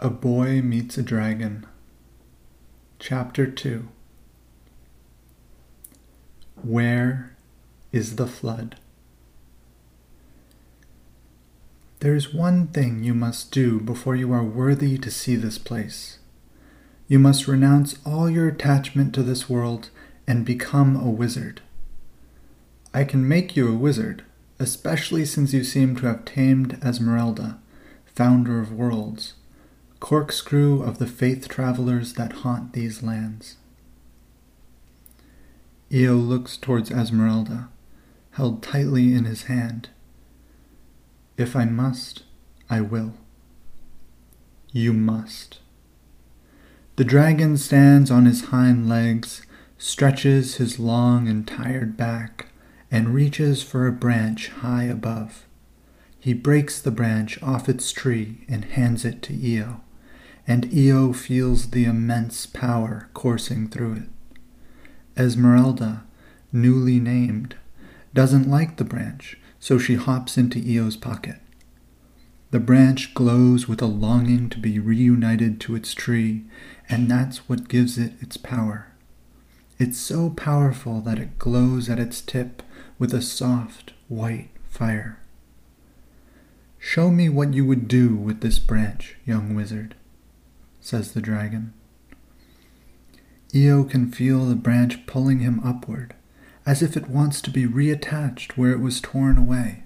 A Boy Meets a Dragon. Chapter 2 Where is the Flood? There is one thing you must do before you are worthy to see this place. You must renounce all your attachment to this world and become a wizard. I can make you a wizard, especially since you seem to have tamed Esmeralda, founder of worlds corkscrew of the faith travelers that haunt these lands. Eeo looks towards Esmeralda, held tightly in his hand. If I must, I will. You must. The dragon stands on his hind legs, stretches his long and tired back, and reaches for a branch high above. He breaks the branch off its tree and hands it to Eeo and Eeo feels the immense power coursing through it. Esmeralda, newly named, doesn't like the branch, so she hops into Eeo's pocket. The branch glows with a longing to be reunited to its tree, and that's what gives it its power. It's so powerful that it glows at its tip with a soft, white fire. Show me what you would do with this branch, young wizard says the dragon. Eeo can feel the branch pulling him upward, as if it wants to be reattached where it was torn away.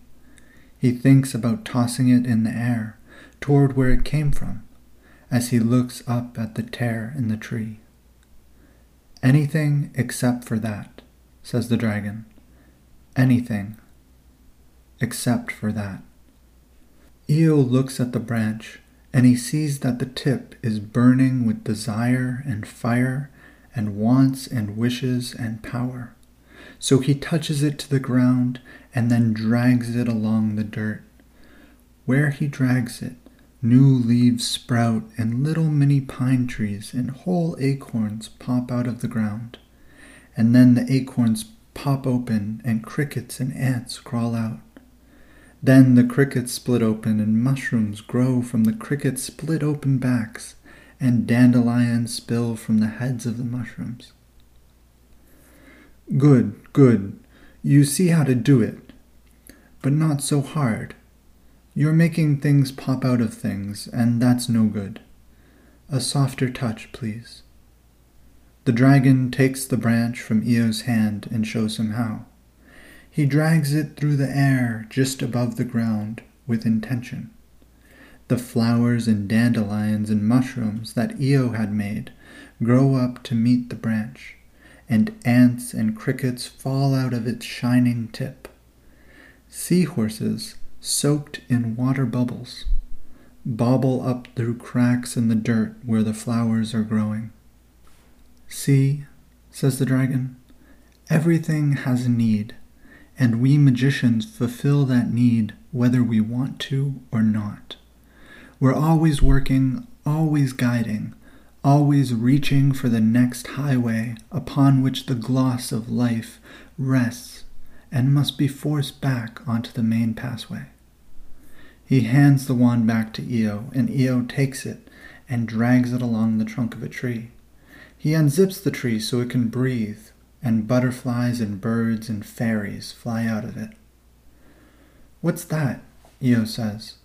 He thinks about tossing it in the air, toward where it came from, as he looks up at the tear in the tree. Anything except for that, says the dragon. Anything except for that. Eeo looks at the branch and he sees that the tip is burning with desire and fire and wants and wishes and power. So he touches it to the ground and then drags it along the dirt. Where he drags it, new leaves sprout and little mini pine trees and whole acorns pop out of the ground. And then the acorns pop open and crickets and ants crawl out. Then the crickets split open, and mushrooms grow from the crickets' split open backs, and dandelions spill from the heads of the mushrooms. Good, good. You see how to do it. But not so hard. You're making things pop out of things, and that's no good. A softer touch, please. The dragon takes the branch from Eeo's hand and shows him how. He drags it through the air just above the ground with intention. The flowers and dandelions and mushrooms that Eeo had made grow up to meet the branch, and ants and crickets fall out of its shining tip. Seahorses, soaked in water bubbles, bobble up through cracks in the dirt where the flowers are growing. See, says the dragon, everything has a need and we magicians fulfill that need whether we want to or not. We're always working, always guiding, always reaching for the next highway upon which the gloss of life rests and must be forced back onto the main passway. He hands the wand back to Eeo, and Eeo takes it and drags it along the trunk of a tree. He unzips the tree so it can breathe and butterflies and birds and fairies fly out of it. What's that? Eeo says.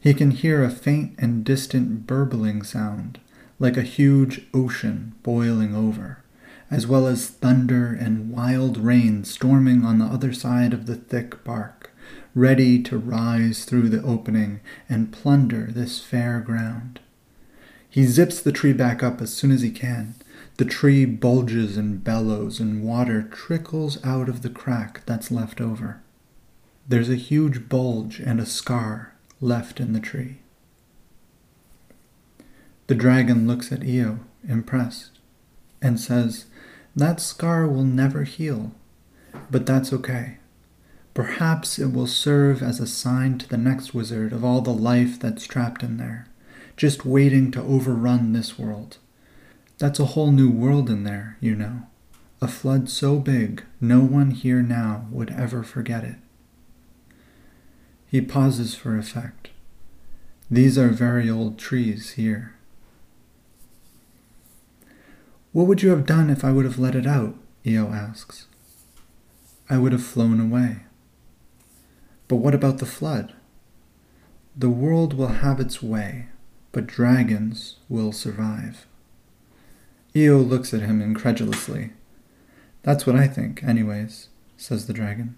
He can hear a faint and distant burbling sound, like a huge ocean boiling over, as well as thunder and wild rain storming on the other side of the thick bark, ready to rise through the opening and plunder this fair ground. He zips the tree back up as soon as he can the tree bulges and bellows, and water trickles out of the crack that's left over. There's a huge bulge and a scar left in the tree. The dragon looks at Eeo, impressed, and says, That scar will never heal, but that's okay. Perhaps it will serve as a sign to the next wizard of all the life that's trapped in there, just waiting to overrun this world. That's a whole new world in there, you know. A flood so big no one here now would ever forget it. He pauses for effect. These are very old trees here. What would you have done if I would have let it out? Eeo asks. I would have flown away. But what about the flood? The world will have its way, but dragons will survive. Eeo looks at him incredulously. That's what I think, anyways, says the dragon.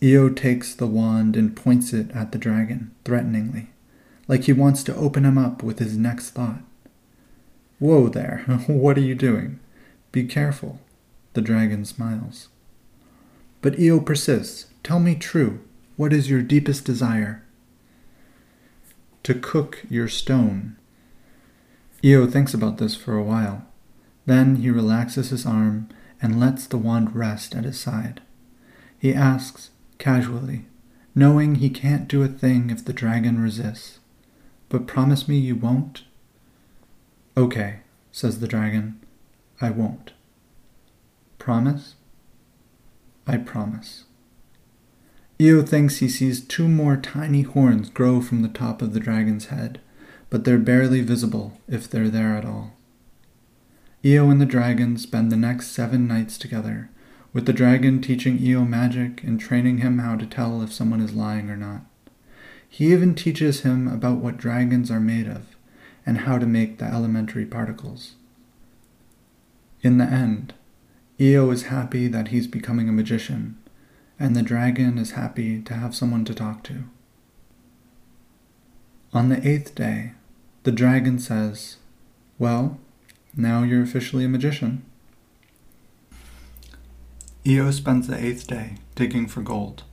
Eeo takes the wand and points it at the dragon, threateningly, like he wants to open him up with his next thought. Whoa there, what are you doing? Be careful. The dragon smiles. But Eeo persists. Tell me true. What is your deepest desire? To cook your stone. Eeo thinks about this for a while. Then he relaxes his arm and lets the wand rest at his side. He asks, casually, knowing he can't do a thing if the dragon resists, But promise me you won't? Okay, says the dragon, I won't. Promise? I promise. Eeo thinks he sees two more tiny horns grow from the top of the dragon's head, but they're barely visible if they're there at all. Eeo and the dragon spend the next seven nights together, with the dragon teaching Eeo magic and training him how to tell if someone is lying or not. He even teaches him about what dragons are made of and how to make the elementary particles. In the end, Eeo is happy that he's becoming a magician and the dragon is happy to have someone to talk to. On the eighth day, the dragon says, Well, now you're officially a magician. Eeo spends the eighth day digging for gold,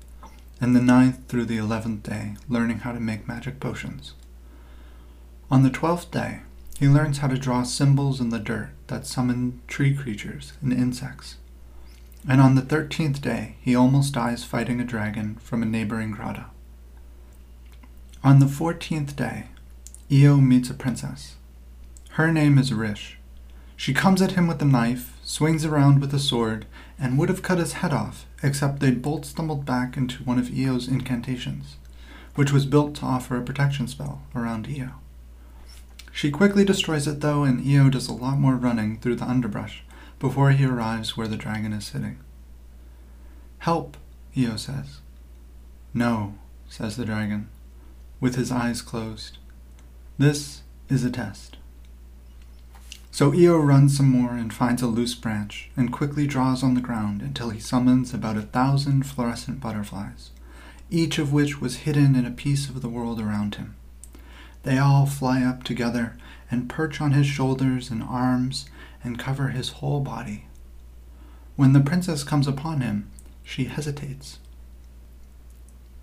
and the ninth through the eleventh day learning how to make magic potions. On the twelfth day, he learns how to draw symbols in the dirt that summon tree creatures and insects and on the thirteenth day he almost dies fighting a dragon from a neighboring grotto. On the fourteenth day, Eeo meets a princess. Her name is Rish. She comes at him with a knife, swings around with a sword, and would have cut his head off, except they'd both stumbled back into one of Eeo's incantations, which was built to offer a protection spell around Eeo. She quickly destroys it though, and Eeo does a lot more running through the underbrush before he arrives where the dragon is sitting. Help, Eeo says. No, says the dragon, with his eyes closed. This is a test. So Eeo runs some more and finds a loose branch and quickly draws on the ground until he summons about a thousand fluorescent butterflies, each of which was hidden in a piece of the world around him. They all fly up together and perch on his shoulders and arms and cover his whole body. When the princess comes upon him, she hesitates.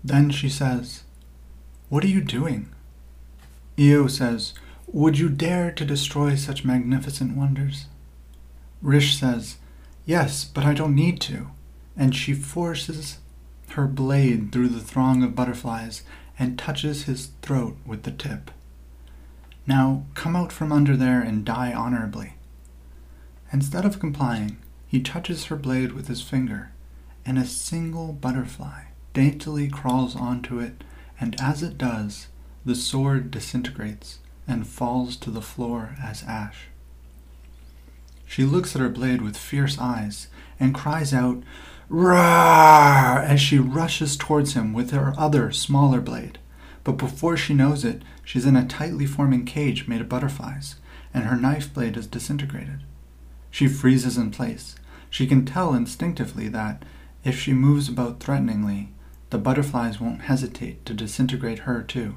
Then she says, What are you doing? Eeo says, Would you dare to destroy such magnificent wonders? Rish says, Yes, but I don't need to. And she forces her blade through the throng of butterflies and touches his throat with the tip. Now come out from under there and die honorably. Instead of complying, he touches her blade with his finger, and a single butterfly daintily crawls onto it, and as it does, the sword disintegrates and falls to the floor as ash. She looks at her blade with fierce eyes and cries out, Roar! as she rushes towards him with her other, smaller blade. But before she knows it, she's in a tightly forming cage made of butterflies, and her knife blade is disintegrated. She freezes in place. She can tell instinctively that, if she moves about threateningly, the butterflies won't hesitate to disintegrate her too.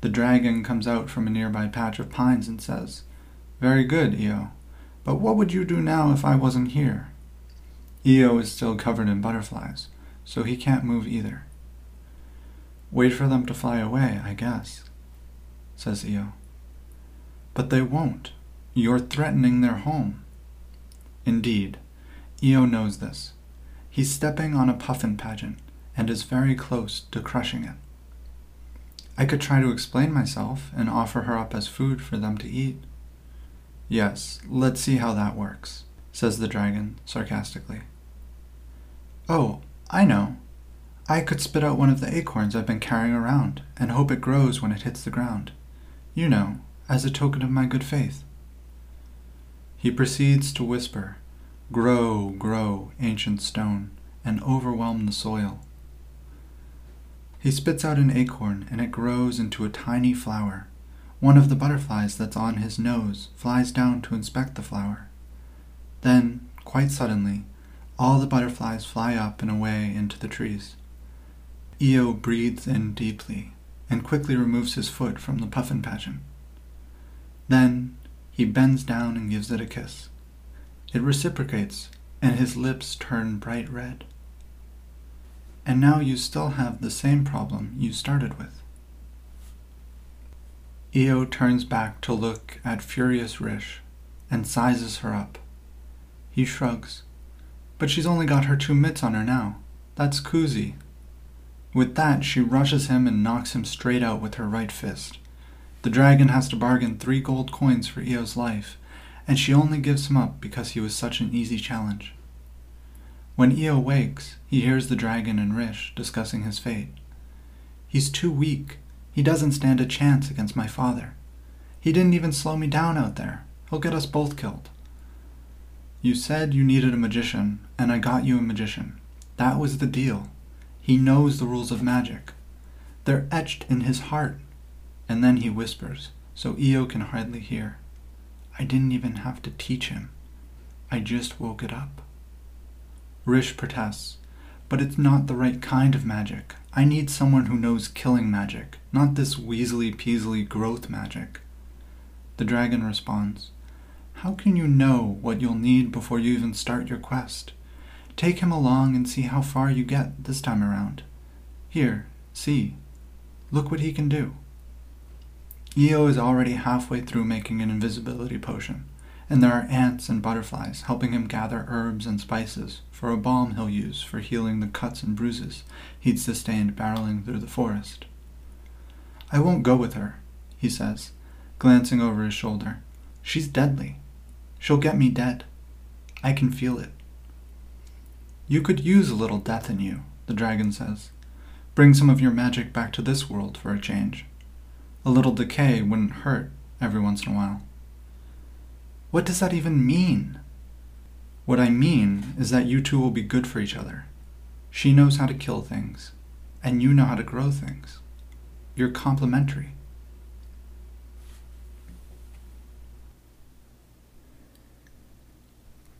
The dragon comes out from a nearby patch of pines and says, Very good, Eeo, but what would you do now if I wasn't here? Eeo is still covered in butterflies, so he can't move either. Wait for them to fly away, I guess, says Eeo. But they won't. You're threatening their home. Indeed, Eeo knows this. He's stepping on a puffin pageant and is very close to crushing it. I could try to explain myself and offer her up as food for them to eat. Yes, let's see how that works, says the dragon sarcastically. Oh, I know. I could spit out one of the acorns I've been carrying around and hope it grows when it hits the ground. You know, as a token of my good faith. He proceeds to whisper, Grow, grow, ancient stone, and overwhelm the soil. He spits out an acorn and it grows into a tiny flower. One of the butterflies that's on his nose flies down to inspect the flower. Then, quite suddenly, all the butterflies fly up and away into the trees. Eeo breathes in deeply and quickly removes his foot from the puffin passion. Then he bends down and gives it a kiss. It reciprocates, and his lips turn bright red. And now you still have the same problem you started with. Eeo turns back to look at furious Rish and sizes her up. He shrugs. But she's only got her two mitts on her now. That's koozie. With that, she rushes him and knocks him straight out with her right fist. The dragon has to bargain three gold coins for Eeo's life, and she only gives him up because he was such an easy challenge. When Eeo wakes, he hears the dragon and Rish discussing his fate. He's too weak. He doesn't stand a chance against my father. He didn't even slow me down out there. He'll get us both killed. You said you needed a magician, and I got you a magician. That was the deal. He knows the rules of magic. They're etched in his heart. And then he whispers, so Eeo can hardly hear. I didn't even have to teach him. I just woke it up. Rish protests, but it's not the right kind of magic. I need someone who knows killing magic, not this weaselly peasily growth magic. The dragon responds, How can you know what you'll need before you even start your quest? Take him along and see how far you get this time around. Here, see. Look what he can do. Eeo is already halfway through making an invisibility potion, and there are ants and butterflies helping him gather herbs and spices for a balm he'll use for healing the cuts and bruises he'd sustained barreling through the forest. I won't go with her, he says, glancing over his shoulder. She's deadly. She'll get me dead. I can feel it. You could use a little death in you, the dragon says. Bring some of your magic back to this world for a change. A little decay wouldn't hurt every once in a while. What does that even mean? What I mean is that you two will be good for each other. She knows how to kill things, and you know how to grow things. You're complementary.